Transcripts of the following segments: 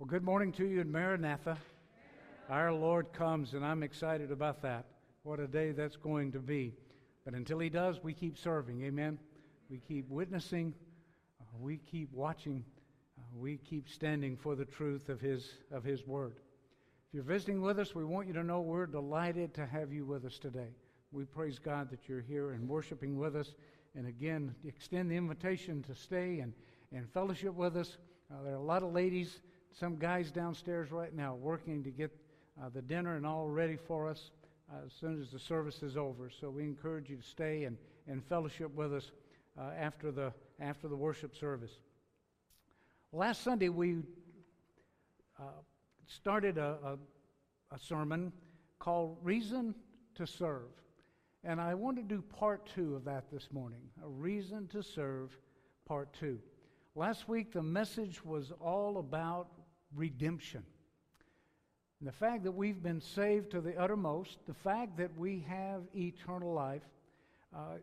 Well, good morning to you in Maranatha. Our Lord comes, and I'm excited about that. What a day that's going to be. But until He does, we keep serving. Amen. We keep witnessing. Uh, we keep watching. Uh, we keep standing for the truth of His of His Word. If you're visiting with us, we want you to know we're delighted to have you with us today. We praise God that you're here and worshiping with us. And again, extend the invitation to stay and, and fellowship with us. Uh, there are a lot of ladies some guys downstairs right now working to get uh, the dinner and all ready for us uh, as soon as the service is over. So we encourage you to stay and, and fellowship with us uh, after, the, after the worship service. Last Sunday, we uh, started a, a, a sermon called Reason to Serve. And I want to do part two of that this morning a reason to serve, part two. Last week, the message was all about redemption. And the fact that we've been saved to the uttermost, the fact that we have eternal life, uh,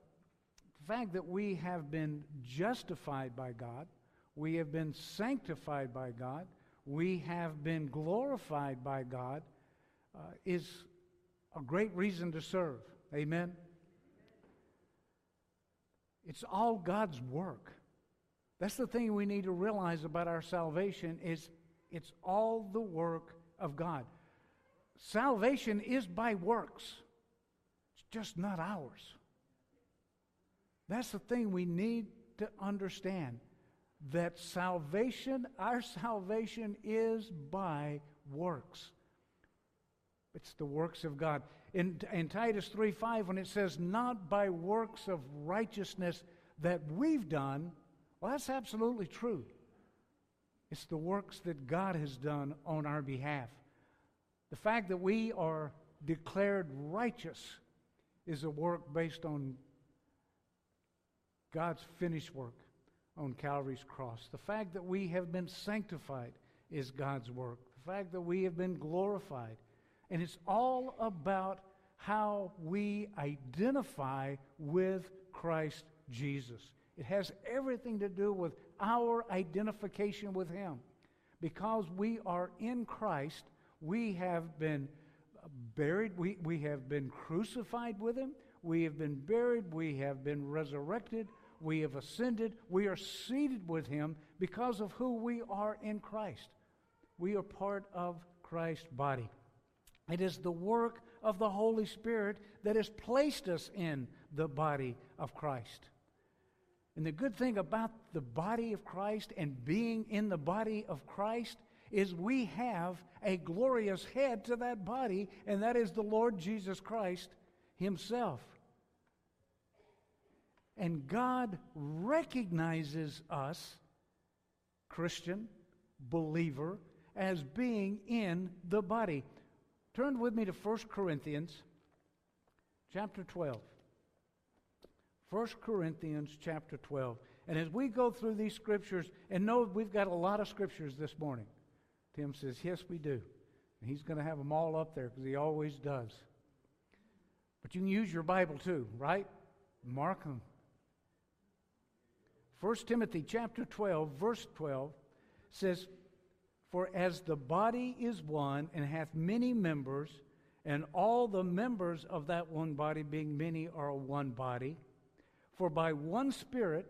the fact that we have been justified by God, we have been sanctified by God, we have been glorified by God, uh, is a great reason to serve. Amen? It's all God's work. That's the thing we need to realize about our salvation is it's all the work of God. Salvation is by works, it's just not ours. That's the thing we need to understand that salvation, our salvation is by works. It's the works of God. In, in Titus 3 5, when it says, not by works of righteousness that we've done, well, that's absolutely true. It's the works that God has done on our behalf. The fact that we are declared righteous is a work based on God's finished work on Calvary's cross. The fact that we have been sanctified is God's work. The fact that we have been glorified. And it's all about how we identify with Christ Jesus. It has everything to do with our identification with Him. Because we are in Christ, we have been buried, we, we have been crucified with Him, we have been buried, we have been resurrected, we have ascended, we are seated with Him because of who we are in Christ. We are part of Christ's body. It is the work of the Holy Spirit that has placed us in the body of Christ. And the good thing about the body of Christ and being in the body of Christ is we have a glorious head to that body, and that is the Lord Jesus Christ Himself. And God recognizes us, Christian, believer, as being in the body. Turn with me to 1 Corinthians chapter 12. 1 Corinthians chapter 12. And as we go through these scriptures, and know we've got a lot of scriptures this morning. Tim says, Yes, we do. And he's going to have them all up there because he always does. But you can use your Bible too, right? Mark them. 1 Timothy chapter 12, verse 12 says, For as the body is one and hath many members, and all the members of that one body, being many, are one body, for by one Spirit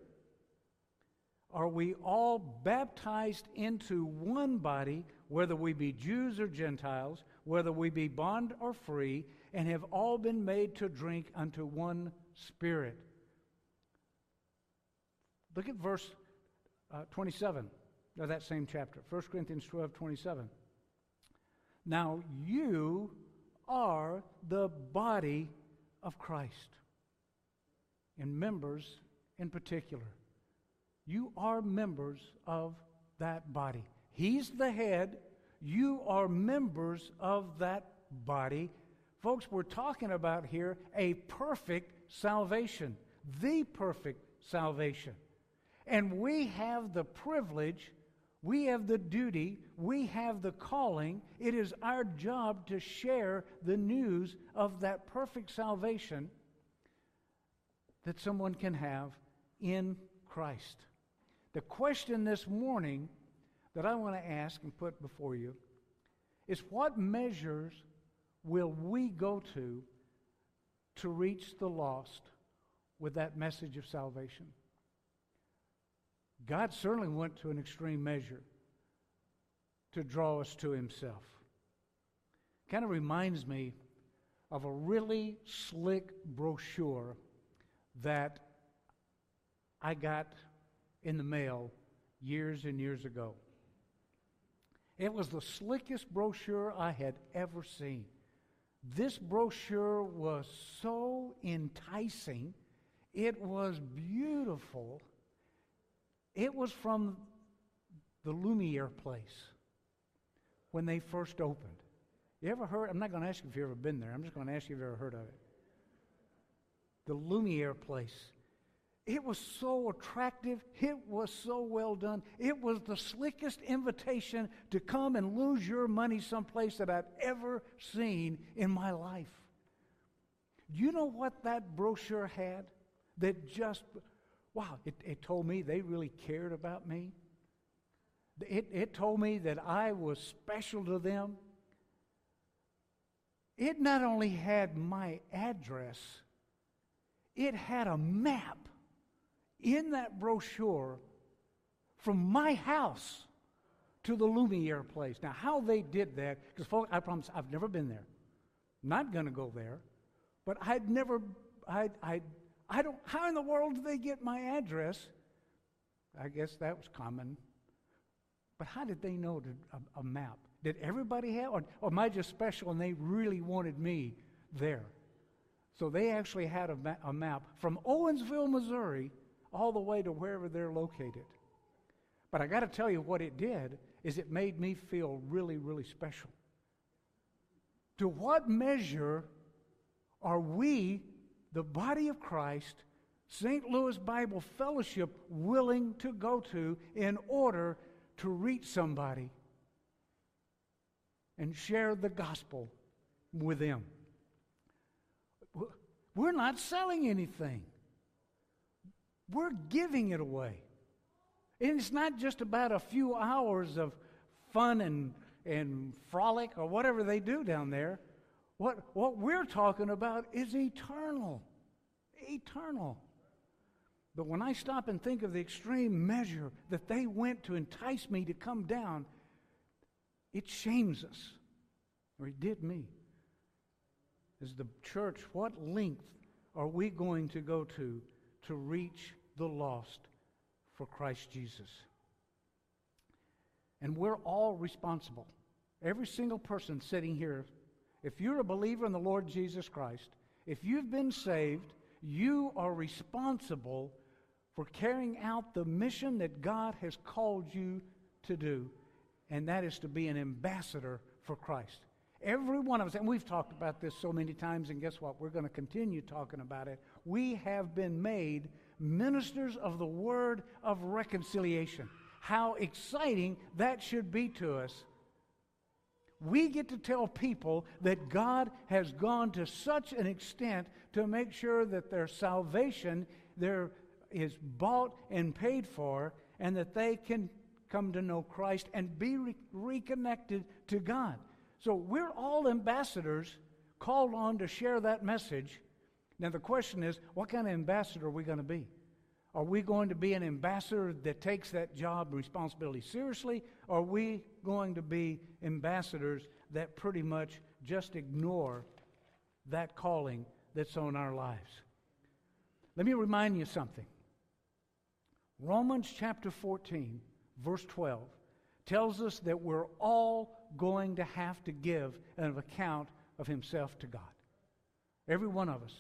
are we all baptized into one body, whether we be Jews or Gentiles, whether we be bond or free, and have all been made to drink unto one Spirit. Look at verse uh, 27 of that same chapter, 1 Corinthians 12 27. Now you are the body of Christ and members in particular. You are members of that body. He's the head. You are members of that body. Folks, we're talking about here a perfect salvation, the perfect salvation. And we have the privilege, we have the duty, we have the calling. It is our job to share the news of that perfect salvation that someone can have in Christ. The question this morning that I want to ask and put before you is what measures will we go to to reach the lost with that message of salvation? God certainly went to an extreme measure to draw us to Himself. Kind of reminds me of a really slick brochure that I got in the mail years and years ago. It was the slickest brochure I had ever seen. This brochure was so enticing. It was beautiful. It was from the Lumiere place when they first opened. You ever heard? I'm not going to ask you if you've ever been there. I'm just going to ask you if you've ever heard of it. The Lumiere place. It was so attractive. It was so well done. It was the slickest invitation to come and lose your money someplace that I've ever seen in my life. Do you know what that brochure had? That just, wow, it, it told me they really cared about me. It, it told me that I was special to them. It not only had my address, it had a map in that brochure from my house to the Lumiere place. Now, how they did that, because I promise I've never been there. Not going to go there. But I'd never, I'd, I'd, I don't, how in the world did they get my address? I guess that was common. But how did they know to, a, a, map? Did everybody have, or, or am I just special and they really wanted me there? So they actually had a, ma- a map from Owensville, Missouri, all the way to wherever they're located. But I got to tell you what it did is it made me feel really, really special. To what measure are we, the body of Christ, St. Louis Bible Fellowship, willing to go to in order to reach somebody and share the gospel with them? We're not selling anything. We're giving it away. And it's not just about a few hours of fun and, and frolic or whatever they do down there. What, what we're talking about is eternal. Eternal. But when I stop and think of the extreme measure that they went to entice me to come down, it shames us, or it did me. As the church, what length are we going to go to to reach the lost for Christ Jesus. And we're all responsible. Every single person sitting here, if you're a believer in the Lord Jesus Christ, if you've been saved, you are responsible for carrying out the mission that God has called you to do, and that is to be an ambassador for Christ. Every one of us, and we've talked about this so many times, and guess what? We're going to continue talking about it. We have been made ministers of the word of reconciliation. How exciting that should be to us. We get to tell people that God has gone to such an extent to make sure that their salvation there is bought and paid for and that they can come to know Christ and be re- reconnected to God. So we're all ambassadors called on to share that message now, the question is what kind of ambassador are we going to be? Are we going to be an ambassador that takes that job responsibility seriously? Or are we going to be ambassadors that pretty much just ignore that calling that's on our lives? Let me remind you something. Romans chapter 14, verse 12, tells us that we're all going to have to give an account of himself to God. Every one of us.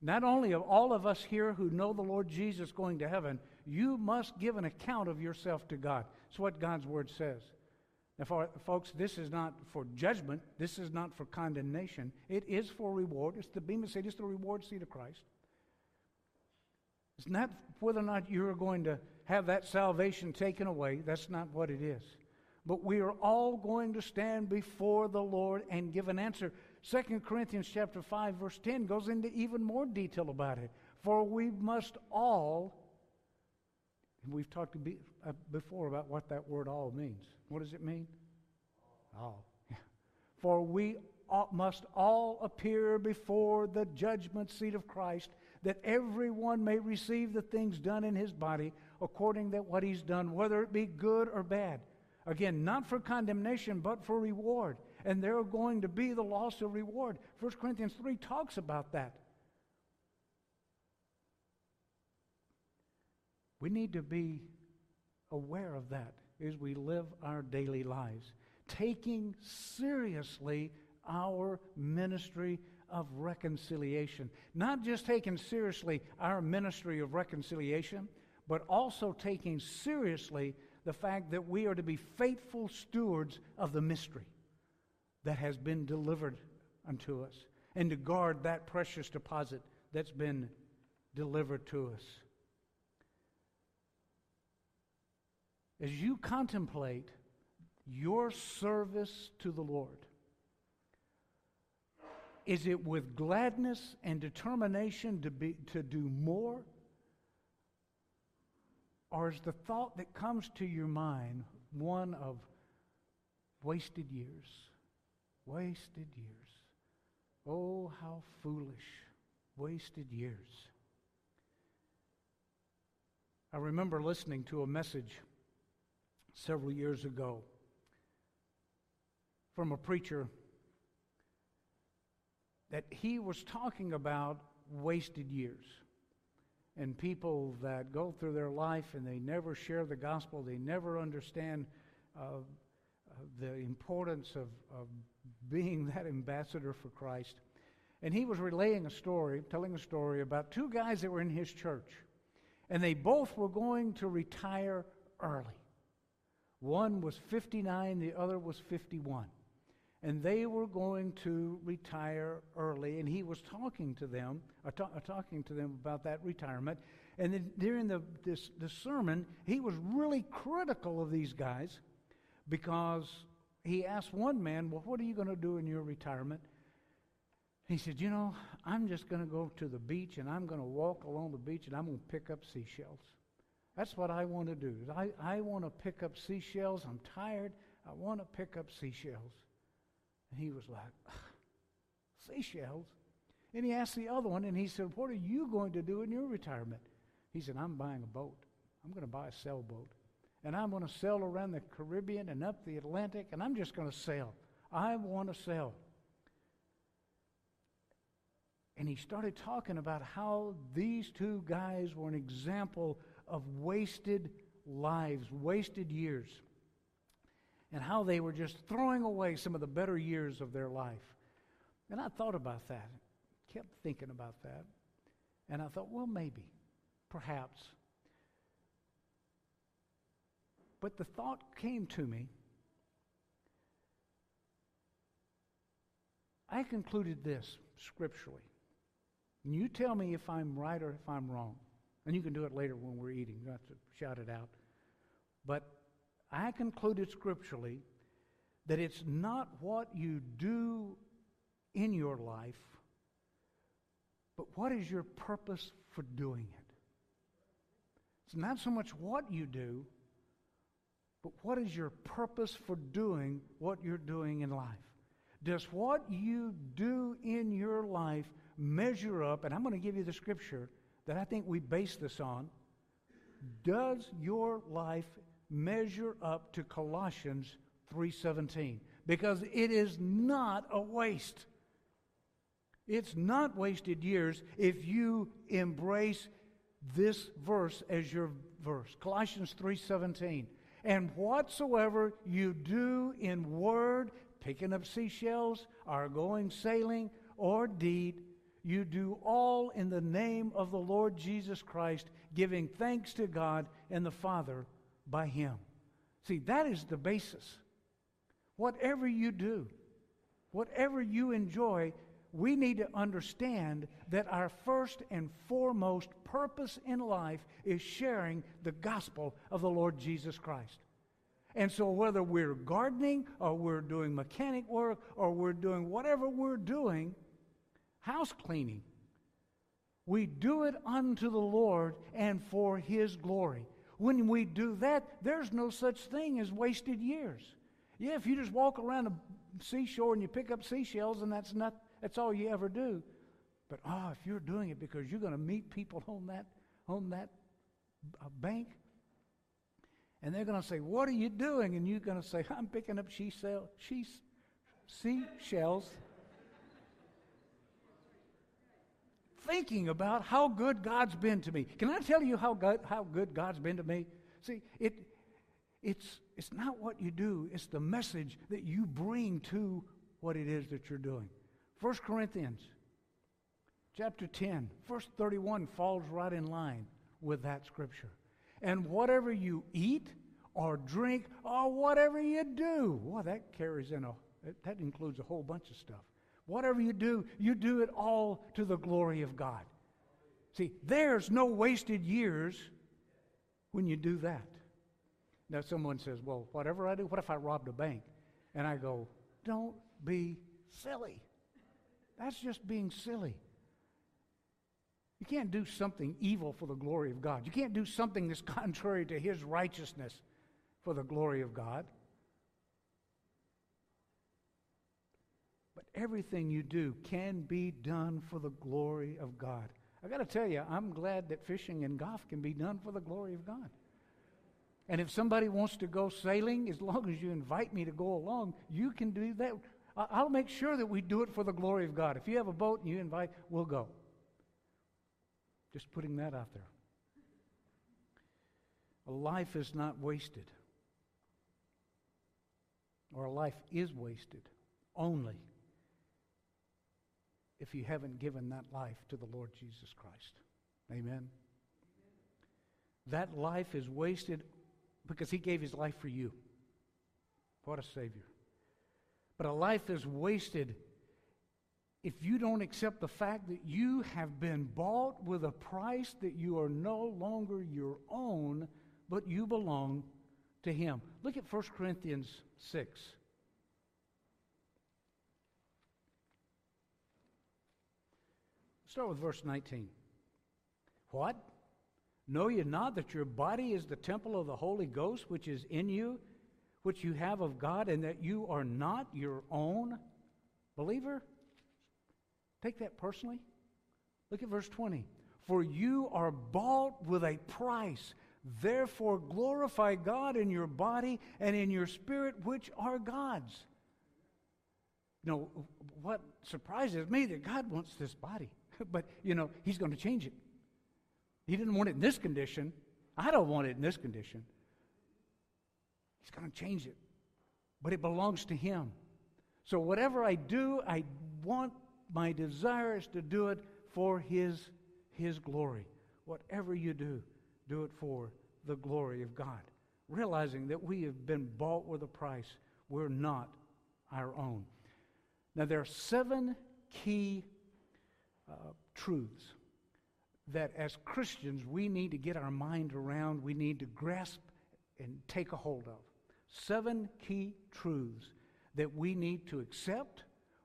Not only of all of us here who know the Lord Jesus going to heaven, you must give an account of yourself to God. That's what God's Word says. Now, for, folks, this is not for judgment. This is not for condemnation. It is for reward. It's the Bema Seat. It's the reward seat of Christ. It's not whether or not you're going to have that salvation taken away. That's not what it is. But we are all going to stand before the Lord and give an answer. 2 Corinthians chapter 5 verse 10 goes into even more detail about it. For we must all and we've talked uh, before about what that word all means. What does it mean? All. For we all, must all appear before the judgment seat of Christ, that everyone may receive the things done in his body according to what he's done, whether it be good or bad. Again, not for condemnation, but for reward. And there are going to be the loss of reward. 1 Corinthians 3 talks about that. We need to be aware of that as we live our daily lives, taking seriously our ministry of reconciliation. Not just taking seriously our ministry of reconciliation, but also taking seriously the fact that we are to be faithful stewards of the mystery that has been delivered unto us and to guard that precious deposit that's been delivered to us. As you contemplate your service to the Lord, is it with gladness and determination to, be, to do more? Or is the thought that comes to your mind one of wasted years? Wasted years. Oh, how foolish. Wasted years. I remember listening to a message several years ago from a preacher that he was talking about wasted years and people that go through their life and they never share the gospel, they never understand uh, uh, the importance of, of being that ambassador for Christ. And he was relaying a story, telling a story about two guys that were in his church. And they both were going to retire early. One was 59, the other was 51 and they were going to retire early. And he was talking to them, uh, uh, talking to them about that retirement. And then during the this, the sermon, he was really critical of these guys because he asked one man, "Well, what are you going to do in your retirement?" He said, "You know, I'm just going to go to the beach and I'm going to walk along the beach and I'm going to pick up seashells. That's what I want to do. I, I want to pick up seashells. I'm tired. I want to pick up seashells." And he was like, seashells. And he asked the other one, and he said, What are you going to do in your retirement? He said, I'm buying a boat. I'm going to buy a sailboat. And I'm going to sail around the Caribbean and up the Atlantic, and I'm just going to sail. I want to sail. And he started talking about how these two guys were an example of wasted lives, wasted years and how they were just throwing away some of the better years of their life. And I thought about that, kept thinking about that. And I thought, well, maybe, perhaps. But the thought came to me. I concluded this scripturally. And you tell me if I'm right or if I'm wrong. And you can do it later when we're eating. Have to shout it out. But I concluded scripturally that it's not what you do in your life, but what is your purpose for doing it. It's not so much what you do, but what is your purpose for doing what you're doing in life? Does what you do in your life measure up? And I'm going to give you the scripture that I think we base this on. Does your life measure up to Colossians 3:17 because it is not a waste. It's not wasted years if you embrace this verse as your verse. Colossians 3:17. And whatsoever you do in word, picking up seashells, or going sailing, or deed, you do all in the name of the Lord Jesus Christ, giving thanks to God and the Father by Him. See, that is the basis. Whatever you do, whatever you enjoy, we need to understand that our first and foremost purpose in life is sharing the gospel of the Lord Jesus Christ. And so, whether we're gardening or we're doing mechanic work or we're doing whatever we're doing, house cleaning, we do it unto the Lord and for His glory. When we do that, there's no such thing as wasted years. Yeah, if you just walk around a seashore and you pick up seashells and that's not that's all you ever do. But ah, oh, if you're doing it because you're going to meet people on that on that uh, bank, and they're going to say, "What are you doing?" and you're going to say, "I'm picking up she, seashells." Thinking about how good God's been to me. Can I tell you how good, how good God's been to me? See, it, it's, it's not what you do, it's the message that you bring to what it is that you're doing. 1 Corinthians chapter 10, verse 31 falls right in line with that scripture. And whatever you eat or drink or whatever you do, well, that carries in a, that includes a whole bunch of stuff. Whatever you do, you do it all to the glory of God. See, there's no wasted years when you do that. Now, someone says, Well, whatever I do, what if I robbed a bank? And I go, Don't be silly. That's just being silly. You can't do something evil for the glory of God. You can't do something that's contrary to His righteousness for the glory of God. But everything you do can be done for the glory of God. I got to tell you, I'm glad that fishing and golf can be done for the glory of God. And if somebody wants to go sailing, as long as you invite me to go along, you can do that. I'll make sure that we do it for the glory of God. If you have a boat and you invite, we'll go. Just putting that out there. A life is not wasted, or a life is wasted only if you haven't given that life to the Lord Jesus Christ. Amen. That life is wasted because he gave his life for you. What a Savior. But a life is wasted if you don't accept the fact that you have been bought with a price that you are no longer your own, but you belong to him. Look at 1 Corinthians 6. Start with verse 19. What? Know ye not that your body is the temple of the Holy Ghost which is in you, which you have of God, and that you are not your own? Believer, take that personally. Look at verse 20. For you are bought with a price. Therefore, glorify God in your body and in your spirit, which are God's. You know, what surprises me that God wants this body, but, you know, He's going to change it. He didn't want it in this condition. I don't want it in this condition. He's going to change it. But it belongs to Him. So whatever I do, I want my desire is to do it for His, His glory. Whatever you do, do it for the glory of God. Realizing that we have been bought with a price. We're not our own. Now, there are seven key uh, truths that as Christians we need to get our mind around, we need to grasp and take a hold of. Seven key truths that we need to accept,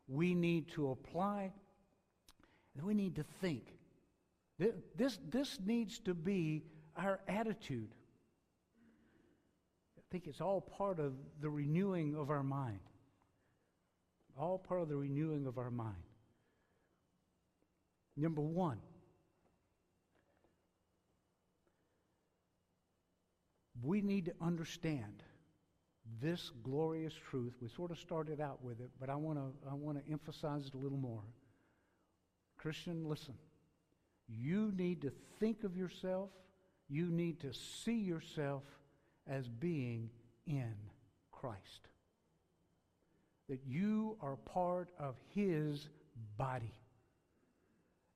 we need to apply, and we need to think. This, this needs to be our attitude. I think it's all part of the renewing of our mind. All part of the renewing of our mind. Number one, we need to understand this glorious truth. We sort of started out with it, but I want to I want to emphasize it a little more. Christian, listen. You need to think of yourself, you need to see yourself as being in Christ. That you are part of his body.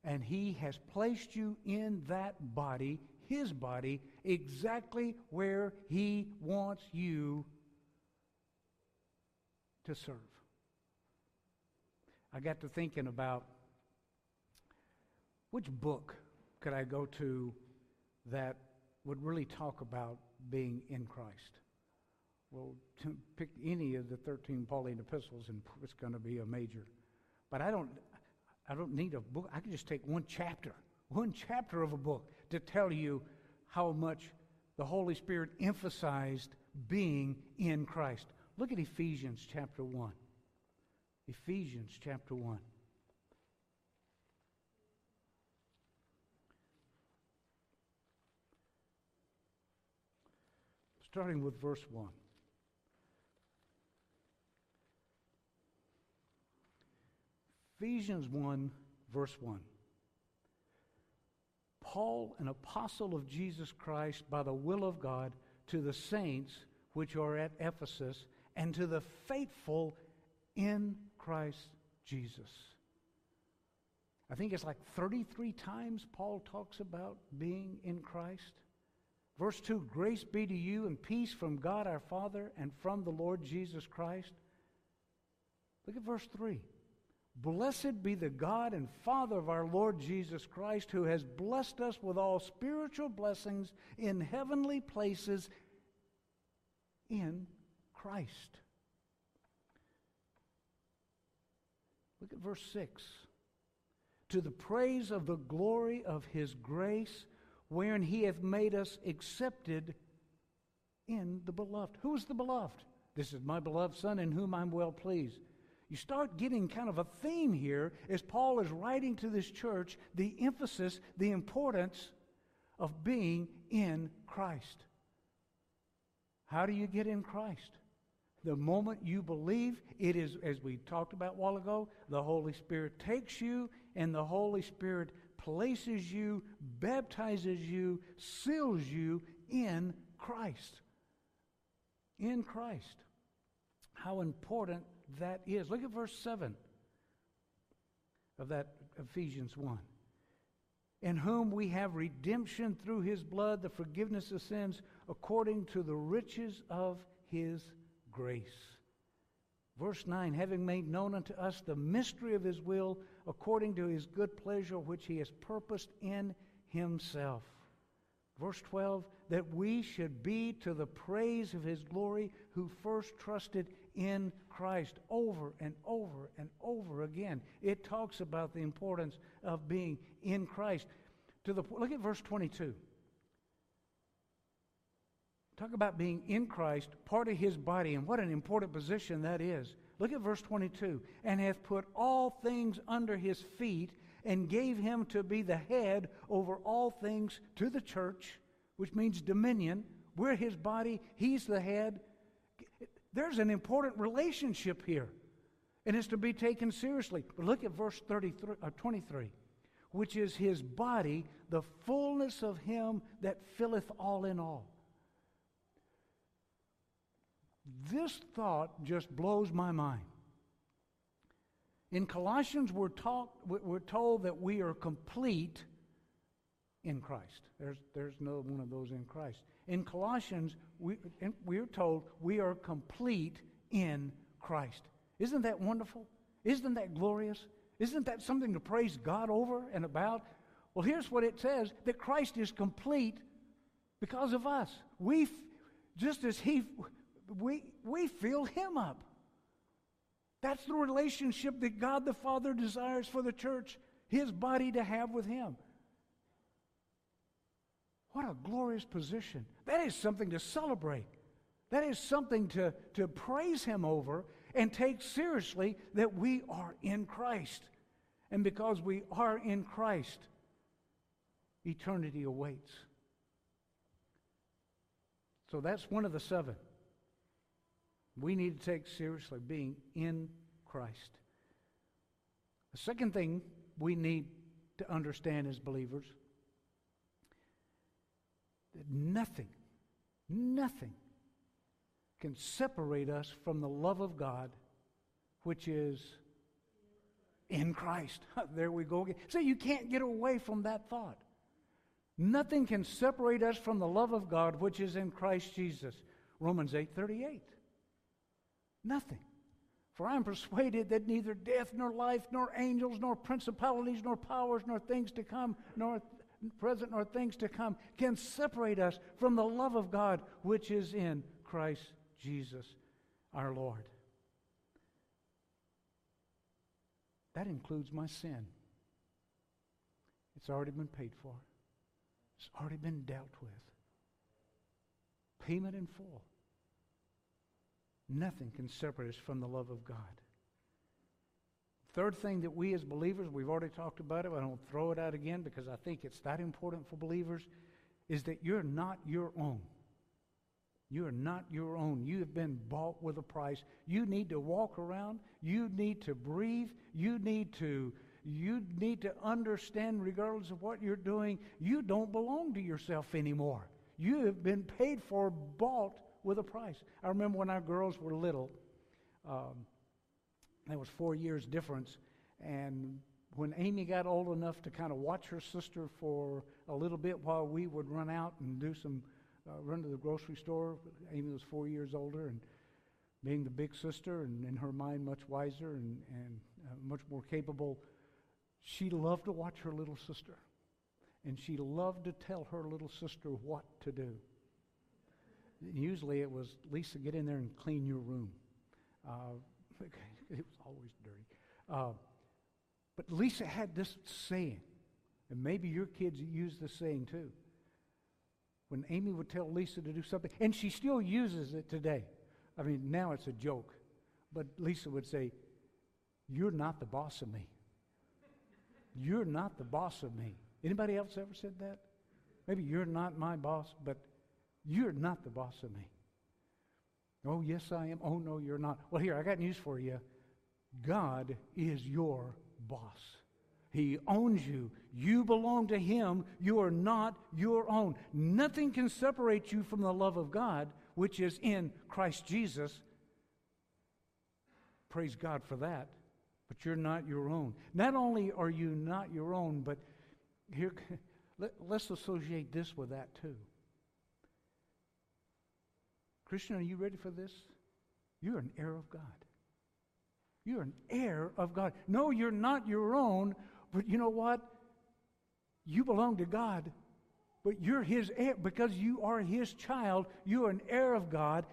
And he has placed you in that body his body exactly where he wants you to serve. I got to thinking about which book could I go to that would really talk about being in Christ? Well, to pick any of the 13 Pauline epistles and it's going to be a major. But I don't I don't need a book. I can just take one chapter, one chapter of a book to tell you how much the Holy Spirit emphasized being in Christ. Look at Ephesians chapter 1. Ephesians chapter 1. Starting with verse 1. Ephesians 1, verse 1. Paul, an apostle of Jesus Christ by the will of God, to the saints which are at Ephesus, and to the faithful in Christ Jesus. I think it's like 33 times Paul talks about being in Christ. Verse 2 Grace be to you and peace from God our Father and from the Lord Jesus Christ. Look at verse 3. Blessed be the God and Father of our Lord Jesus Christ, who has blessed us with all spiritual blessings in heavenly places in Christ. Look at verse 6. To the praise of the glory of his grace, wherein he hath made us accepted in the beloved. Who is the beloved? This is my beloved Son, in whom I'm well pleased. You start getting kind of a theme here as Paul is writing to this church the emphasis, the importance of being in Christ. How do you get in Christ? The moment you believe, it is, as we talked about a while ago, the Holy Spirit takes you and the Holy Spirit places you, baptizes you, seals you in Christ. In Christ. How important that is. Look at verse 7 of that Ephesians 1. In whom we have redemption through his blood, the forgiveness of sins, according to the riches of his grace. Verse 9, having made known unto us the mystery of his will, according to his good pleasure, which he has purposed in himself. Verse 12, that we should be to the praise of his glory, who first trusted in Christ over and over and over again. It talks about the importance of being in Christ. To the, look at verse 22. Talk about being in Christ, part of his body, and what an important position that is. Look at verse 22. And hath put all things under his feet, and gave him to be the head over all things to the church, which means dominion. We're his body, he's the head. There's an important relationship here, and it's to be taken seriously. But look at verse 33, uh, 23, which is his body, the fullness of him that filleth all in all. This thought just blows my mind. In Colossians, we're, taught, we're told that we are complete in Christ. There's, there's no one of those in Christ. In Colossians, we, we are told we are complete in Christ. Isn't that wonderful? Isn't that glorious? Isn't that something to praise God over and about? Well, here's what it says that Christ is complete because of us. We, just as He we, we fill him up. That's the relationship that God the Father desires for the church, his body to have with him. What a glorious position. That is something to celebrate. That is something to, to praise him over and take seriously that we are in Christ. And because we are in Christ, eternity awaits. So that's one of the seven we need to take seriously being in Christ. The second thing we need to understand as believers nothing, nothing can separate us from the love of God, which is in Christ. there we go again. So you can't get away from that thought. Nothing can separate us from the love of God, which is in Christ Jesus. Romans 8 38. Nothing. For I am persuaded that neither death, nor life, nor angels, nor principalities, nor powers, nor things to come, nor present, nor things to come can separate us from the love of God which is in Christ Jesus our Lord. That includes my sin. It's already been paid for, it's already been dealt with. payment in full. Nothing can separate us from the love of God. Third thing that we as believers, we've already talked about it, I don't throw it out again because I think it's that important for believers, is that you're not your own. You are not your own. You have been bought with a price. You need to walk around. You need to breathe. You need to you need to understand regardless of what you're doing, you don't belong to yourself anymore. You have been paid for, bought with a price. I remember when our girls were little, um, there was four years difference, and when Amy got old enough to kind of watch her sister for a little bit while we would run out and do some uh, run to the grocery store. Amy was four years older, and being the big sister, and in her mind much wiser and and uh, much more capable, she loved to watch her little sister, and she loved to tell her little sister what to do. Usually, it was Lisa, get in there and clean your room. Uh, it was always dirty. Uh, but Lisa had this saying, and maybe your kids use the saying too. When Amy would tell Lisa to do something, and she still uses it today. I mean, now it's a joke, but Lisa would say, You're not the boss of me. You're not the boss of me. Anybody else ever said that? Maybe you're not my boss, but you're not the boss of me. Oh, yes, I am. Oh, no, you're not. Well, here, I got news for you. God is your boss. He owns you. You belong to Him. You are not your own. Nothing can separate you from the love of God, which is in Christ Jesus. Praise God for that. But you're not your own. Not only are you not your own, but here, let, us associate this with that too. Christian, are you ready for this? You're an heir of God. You're an heir of God. No, you're not your own, but you know what? You belong to God, but you're His heir because you are His child. You are an heir of God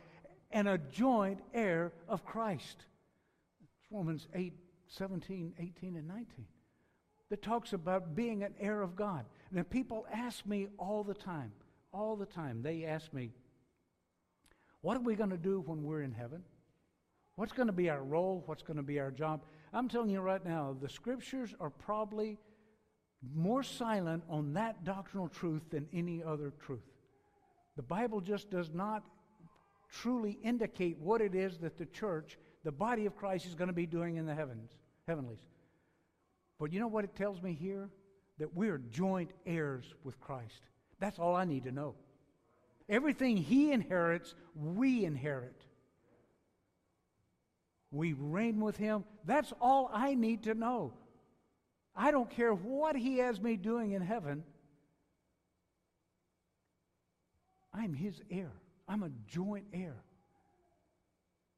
and a joint heir of Christ. It's Romans 8, 17, 18, and 19 that talks about being an heir of God. And people ask me all the time, all the time, they ask me, what are we going to do when we're in heaven? What's going to be our role? What's going to be our job? I'm telling you right now, the scriptures are probably more silent on that doctrinal truth than any other truth. The Bible just does not truly indicate what it is that the church, the body of Christ, is going to be doing in the heavens, heavenlies. But you know what it tells me here? That we're joint heirs with Christ. That's all I need to know. Everything he inherits, we inherit. We reign with him. That's all I need to know. I don't care what he has me doing in heaven. I'm his heir. I'm a joint heir.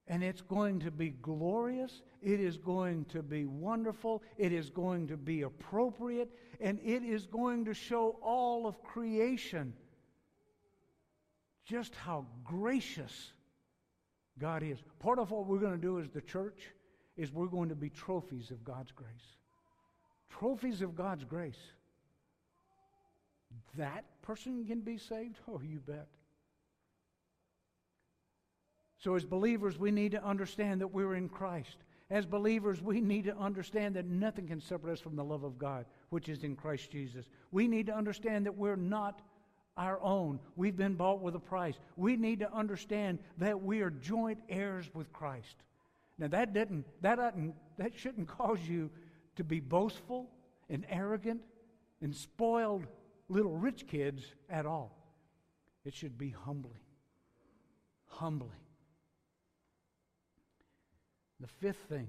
And it's going to be glorious. It is going to be wonderful. It is going to be appropriate. And it is going to show all of creation just how gracious God is. Part of what we're going to do as the church is we're going to be trophies of God's grace. Trophies of God's grace. That person can be saved? Oh, you bet. So, as believers, we need to understand that we're in Christ. As believers, we need to understand that nothing can separate us from the love of God, which is in Christ Jesus. We need to understand that we're not our own. We've been bought with a price. We need to understand that we are joint heirs with Christ. Now that didn't that doesn't that shouldn't cause you to be boastful and arrogant and spoiled little rich kids at all. It should be humbling. Humbling. The fifth thing,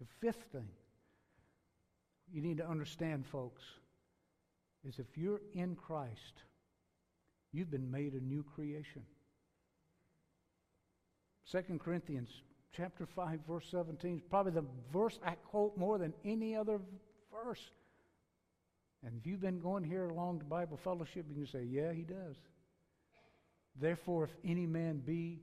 the fifth thing you need to understand, folks, is if you're in Christ, you've been made a new creation. 2 Corinthians chapter 5 verse 17 is probably the verse I quote more than any other verse. And if you've been going here along to Bible fellowship, you can say, yeah, he does. Therefore, if any man be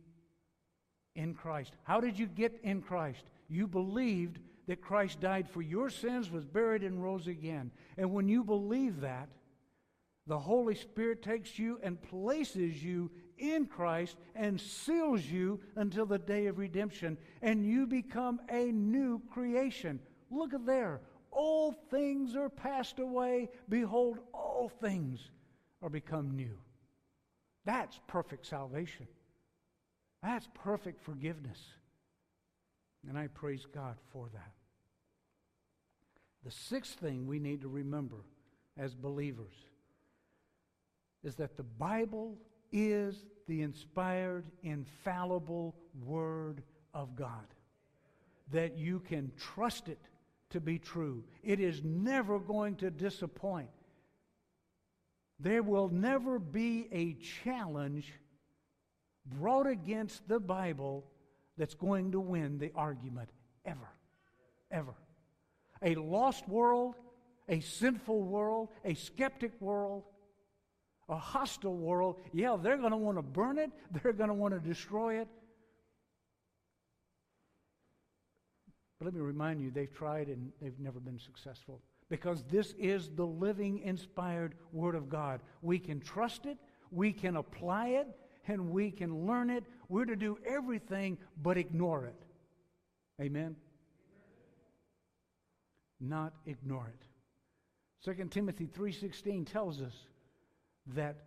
in Christ. How did you get in Christ? You believed that Christ died for your sins, was buried, and rose again. And when you believe that, the Holy Spirit takes you and places you in Christ and seals you until the day of redemption, and you become a new creation. Look at there. All things are passed away. Behold, all things are become new. That's perfect salvation. That's perfect forgiveness. And I praise God for that. The sixth thing we need to remember as believers is that the Bible is the inspired, infallible Word of God. That you can trust it to be true. It is never going to disappoint. There will never be a challenge brought against the Bible that's going to win the argument, ever. Ever. A lost world, a sinful world, a skeptic world, a hostile world, yeah, they're going to want to burn it, they're going to want to destroy it. But let me remind you, they've tried and they've never been successful. Because this is the living, inspired Word of God. We can trust it, we can apply it, and we can learn it. We're to do everything but ignore it. Amen? Not ignore it. 2 Timothy 3:16 tells us that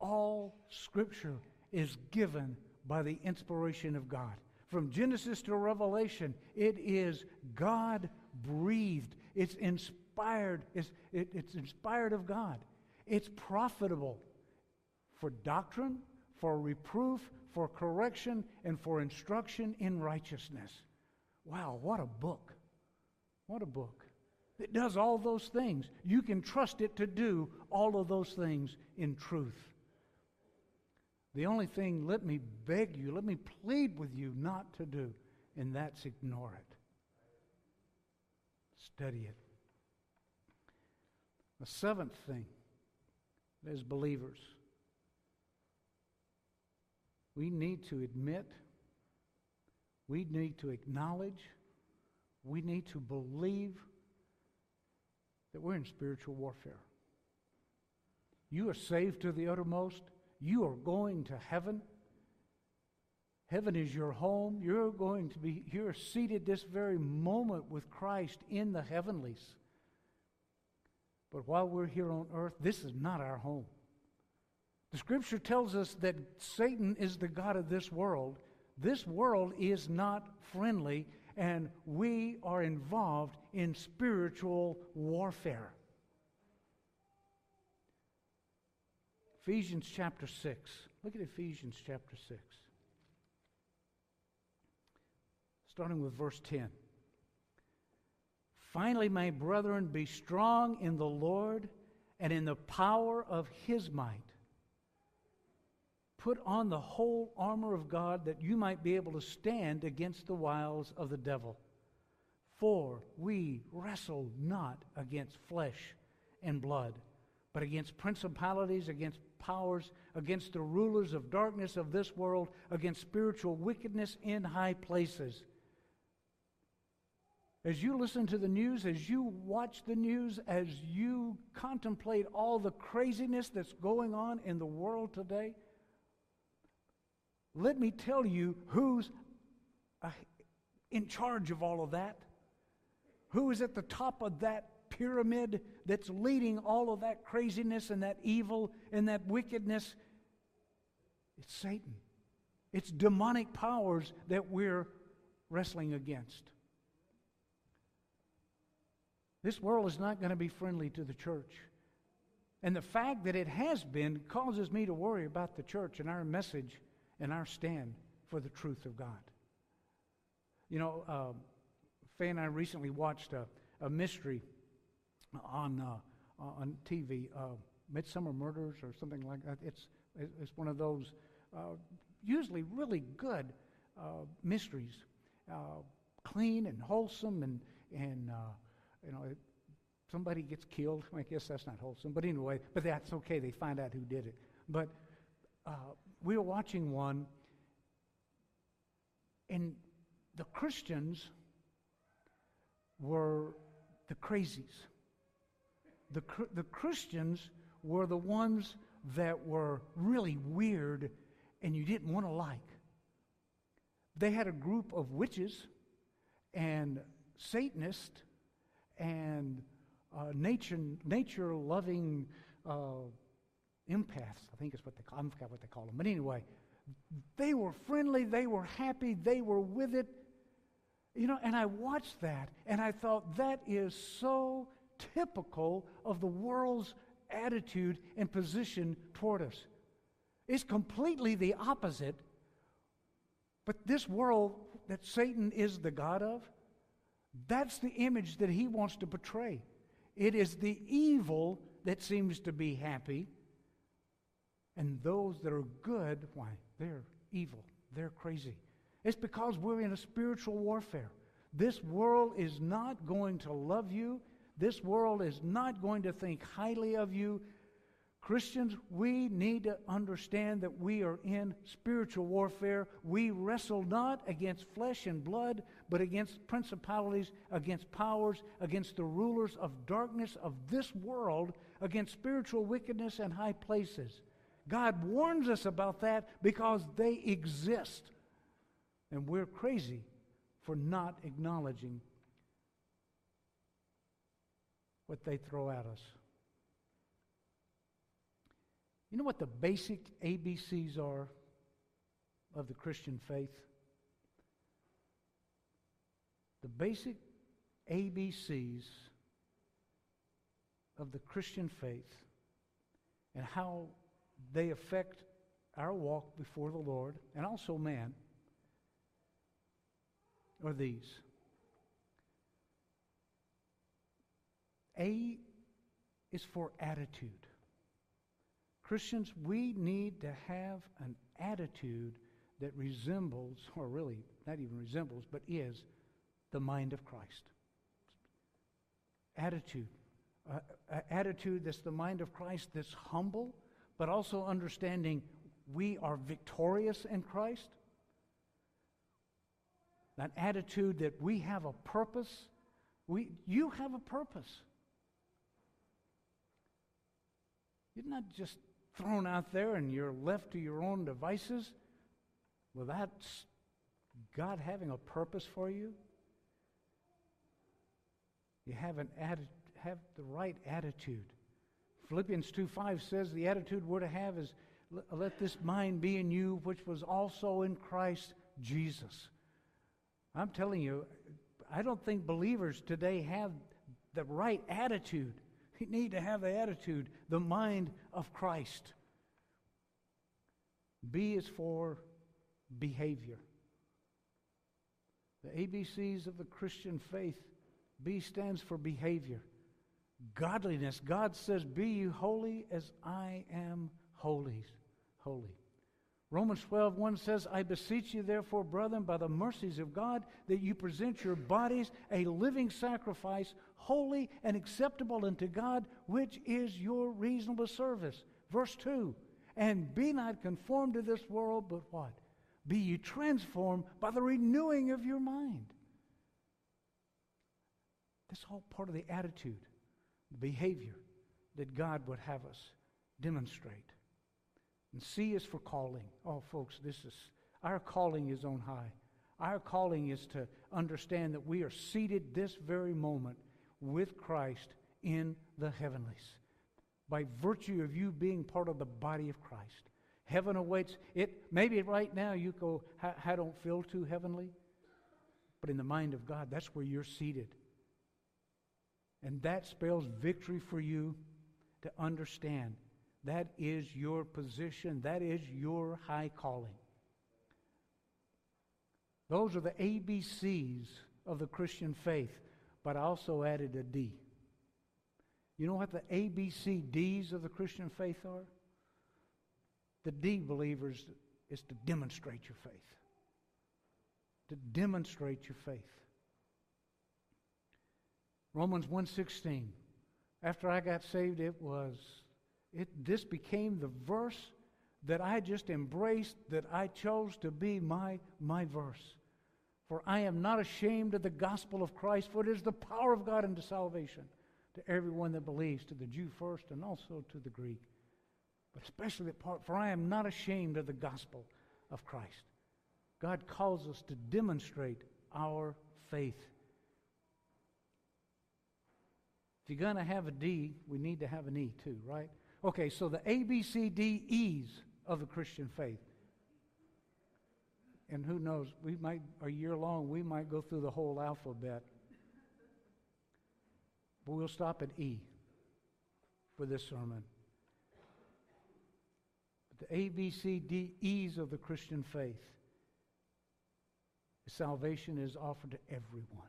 all scripture is given by the inspiration of God. From Genesis to Revelation, it is God breathed. It's inspired. It's, it, it's inspired of God. It's profitable for doctrine, for reproof, for correction, and for instruction in righteousness. Wow, what a book! What a book. It does all those things. You can trust it to do all of those things in truth. The only thing, let me beg you, let me plead with you not to do, and that's ignore it. Study it. The seventh thing, as believers, we need to admit, we need to acknowledge, we need to believe that we're in spiritual warfare. You are saved to the uttermost. You are going to heaven. Heaven is your home. You're going to be, you're seated this very moment with Christ in the heavenlies. But while we're here on earth, this is not our home. The scripture tells us that Satan is the God of this world. This world is not friendly and we are involved in spiritual warfare. Ephesians chapter 6. Look at Ephesians chapter 6. Starting with verse 10. Finally, my brethren, be strong in the Lord and in the power of his might. Put on the whole armor of God that you might be able to stand against the wiles of the devil. For we wrestle not against flesh and blood, but against principalities, against powers, against the rulers of darkness of this world, against spiritual wickedness in high places. As you listen to the news, as you watch the news, as you contemplate all the craziness that's going on in the world today, let me tell you who's uh, in charge of all of that. Who is at the top of that pyramid that's leading all of that craziness and that evil and that wickedness? It's Satan. It's demonic powers that we're wrestling against. This world is not going to be friendly to the church. And the fact that it has been causes me to worry about the church and our message and our stand for the truth of God. You know, uh, Faye and I recently watched a, a mystery on, uh, on TV, uh, Midsomer Murders or something like that. It's, it's one of those uh, usually really good uh, mysteries, uh, clean and wholesome, and, and you know, somebody gets killed. I guess that's not wholesome, but anyway, but that's okay. They find out who did it. But we were watching one, and the Christians were the crazies. The, the Christians were the ones that were really weird and you didn't want to like. They had a group of witches and Satanists and uh, nature nature loving uh, empaths. I think is what they call. I forgot what they call them. But anyway, they were friendly. They were happy. They were with it. You know, and I watched that, and I thought that is so typical of the world's attitude and position toward us. It's completely the opposite. But this world that Satan is the God of, that's the image that he wants to portray. It is the evil that seems to be happy. And those that are good, why? They're evil. They're crazy. It's because we're in a spiritual warfare. This world is not going to love you. This world is not going to think highly of you. Christians, we need to understand that we are in spiritual warfare. We wrestle not against flesh and blood, but against principalities, against powers, against the rulers of darkness of this world, against spiritual wickedness in high places. God warns us about that because they exist. And we're crazy for not acknowledging what they throw at us. You know what the basic ABCs are of the Christian faith? The basic ABCs of the Christian faith and how they affect our walk before the Lord and also man are these. A is for attitude. Christians, we need to have an attitude that resembles, or really not even resembles, but is the mind of Christ. Attitude. Uh, attitude that's the mind of Christ that's humble, but also understanding we are victorious in Christ. That attitude that we have a purpose. We, you have a purpose. You're not just thrown out there and you're left to your own devices without God having a purpose for you? You have, an atti- have the right attitude. Philippians 2 5 says the attitude we're to have is let this mind be in you, which was also in Christ Jesus. I'm telling you, I don't think believers today have the right attitude. You need to have the attitude, the mind of Christ. B is for behavior. The ABCs of the Christian faith, B stands for behavior. Godliness. God says, Be you holy as I am holy. Holy. Romans 12, 1 says, I beseech you, therefore, brethren, by the mercies of God, that you present your bodies a living sacrifice, holy and acceptable unto God, which is your reasonable service. Verse 2 And be not conformed to this world, but what? Be ye transformed by the renewing of your mind. This all part of the attitude, behavior that God would have us demonstrate. And C is for calling. Oh, folks, this is our calling is on high. Our calling is to understand that we are seated this very moment with Christ in the heavenlies by virtue of you being part of the body of Christ. Heaven awaits. It maybe right now you go, I don't feel too heavenly. But in the mind of God, that's where you're seated. And that spells victory for you to understand that is your position. That is your high calling. Those are the ABCs of the Christian faith, but I also added a D. You know what the ABCDs of the Christian faith are? The D, believers, is to demonstrate your faith. To demonstrate your faith. Romans 1:16. After I got saved, it was it, this became the verse that I just embraced, that I chose to be my, my verse. For I am not ashamed of the gospel of Christ, for it is the power of God unto salvation to everyone that believes, to the Jew first and also to the Greek. but especially that part, for I am not ashamed of the gospel of Christ. God calls us to demonstrate our faith. If you're going to have a D, we need to have an E too, right? Okay, so the A, B, C, D, E's of the Christian faith. And who knows, we might, a year long, we might go through the whole alphabet. But we'll stop at E for this sermon. But the A, B, C, D, E's of the Christian faith. Salvation is offered to everyone.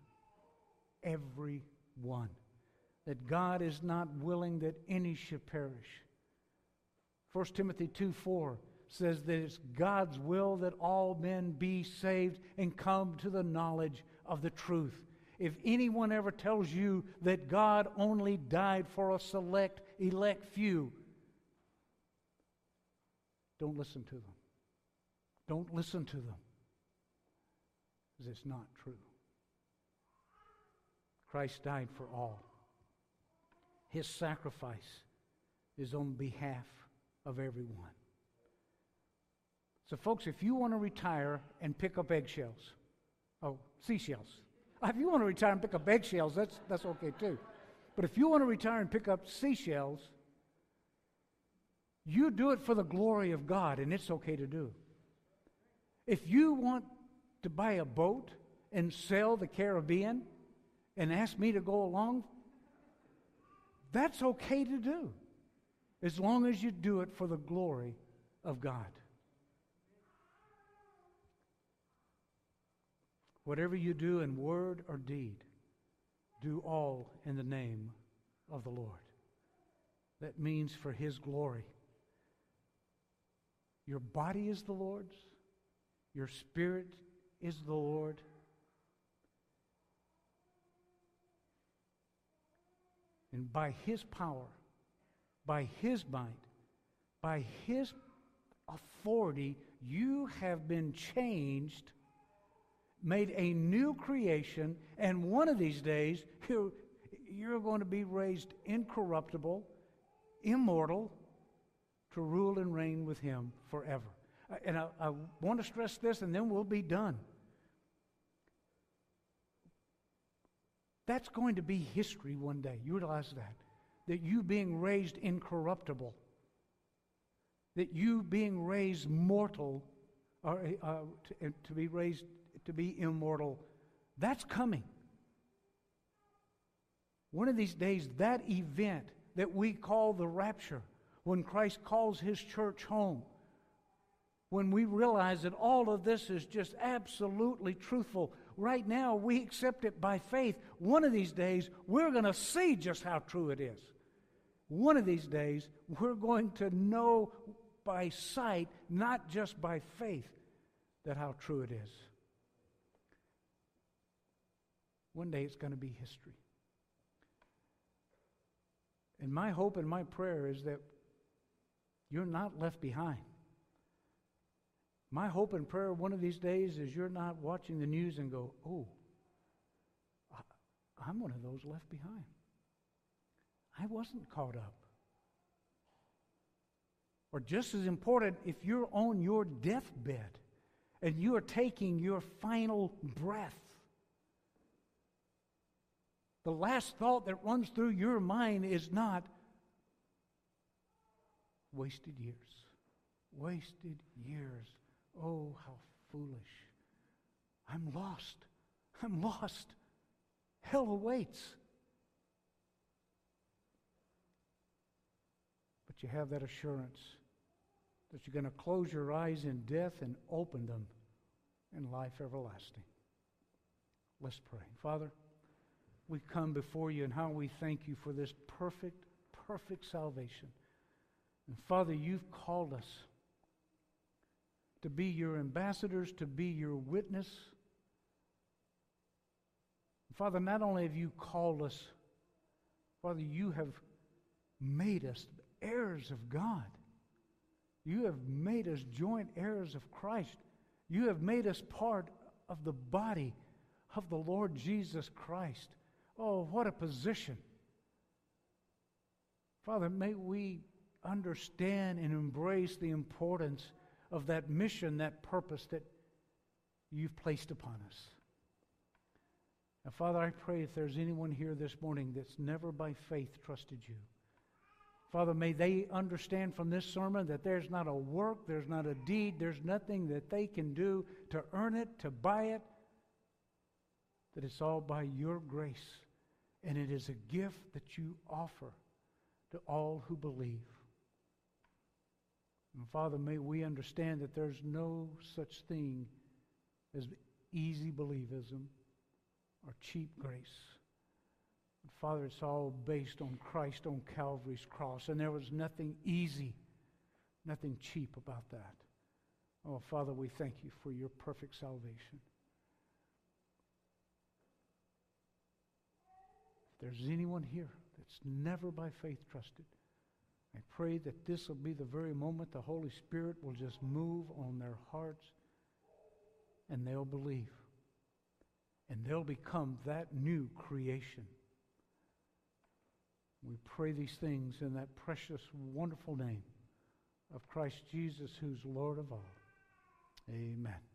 Everyone. That God is not willing that any should perish. 1 Timothy 2 4 says that it's God's will that all men be saved and come to the knowledge of the truth. If anyone ever tells you that God only died for a select, elect few, don't listen to them. Don't listen to them. Because it's not true. Christ died for all. His sacrifice is on behalf of everyone. So, folks, if you want to retire and pick up eggshells, oh, seashells. If you want to retire and pick up eggshells, that's, that's okay too. But if you want to retire and pick up seashells, you do it for the glory of God, and it's okay to do. If you want to buy a boat and sail the Caribbean and ask me to go along, that's okay to do, as long as you do it for the glory of God. Whatever you do in word or deed, do all in the name of the Lord. That means for His glory. Your body is the Lord's, your spirit is the Lord. And by His power, by His might, by His authority, you have been changed made a new creation, and one of these days, you're, you're going to be raised incorruptible, immortal, to rule and reign with Him forever. Uh, and I, I want to stress this, and then we'll be done. That's going to be history one day. You realize that. That you being raised incorruptible, that you being raised mortal, or uh, to, to be raised to be immortal. That's coming. One of these days, that event that we call the rapture, when Christ calls his church home, when we realize that all of this is just absolutely truthful. Right now, we accept it by faith. One of these days, we're going to see just how true it is. One of these days, we're going to know by sight, not just by faith, that how true it is. One day it's going to be history. And my hope and my prayer is that you're not left behind. My hope and prayer one of these days is you're not watching the news and go, oh, I'm one of those left behind. I wasn't caught up. Or just as important, if you're on your deathbed and you are taking your final breath, the last thought that runs through your mind is not wasted years. Wasted years. Oh, how foolish. I'm lost. I'm lost. Hell awaits. But you have that assurance that you're going to close your eyes in death and open them in life everlasting. Let's pray. Father, we come before you and how we thank you for this perfect, perfect salvation. And Father, you've called us to be your ambassadors, to be your witness. Father, not only have you called us, Father, you have made us heirs of God. You have made us joint heirs of Christ. You have made us part of the body of the Lord Jesus Christ. Oh, what a position. Father, may we understand and embrace the importance of that mission, that purpose that you've placed upon us. Now, Father, I pray if there's anyone here this morning that's never by faith trusted you, Father, may they understand from this sermon that there's not a work, there's not a deed, there's nothing that they can do to earn it, to buy it, that it's all by your grace. And it is a gift that you offer to all who believe. And Father, may we understand that there's no such thing as easy believism or cheap grace. Father, it's all based on Christ on Calvary's cross, and there was nothing easy, nothing cheap about that. Oh, Father, we thank you for your perfect salvation. If there's anyone here that's never by faith trusted, I pray that this will be the very moment the Holy Spirit will just move on their hearts and they'll believe. And they'll become that new creation. We pray these things in that precious, wonderful name of Christ Jesus, who's Lord of all. Amen.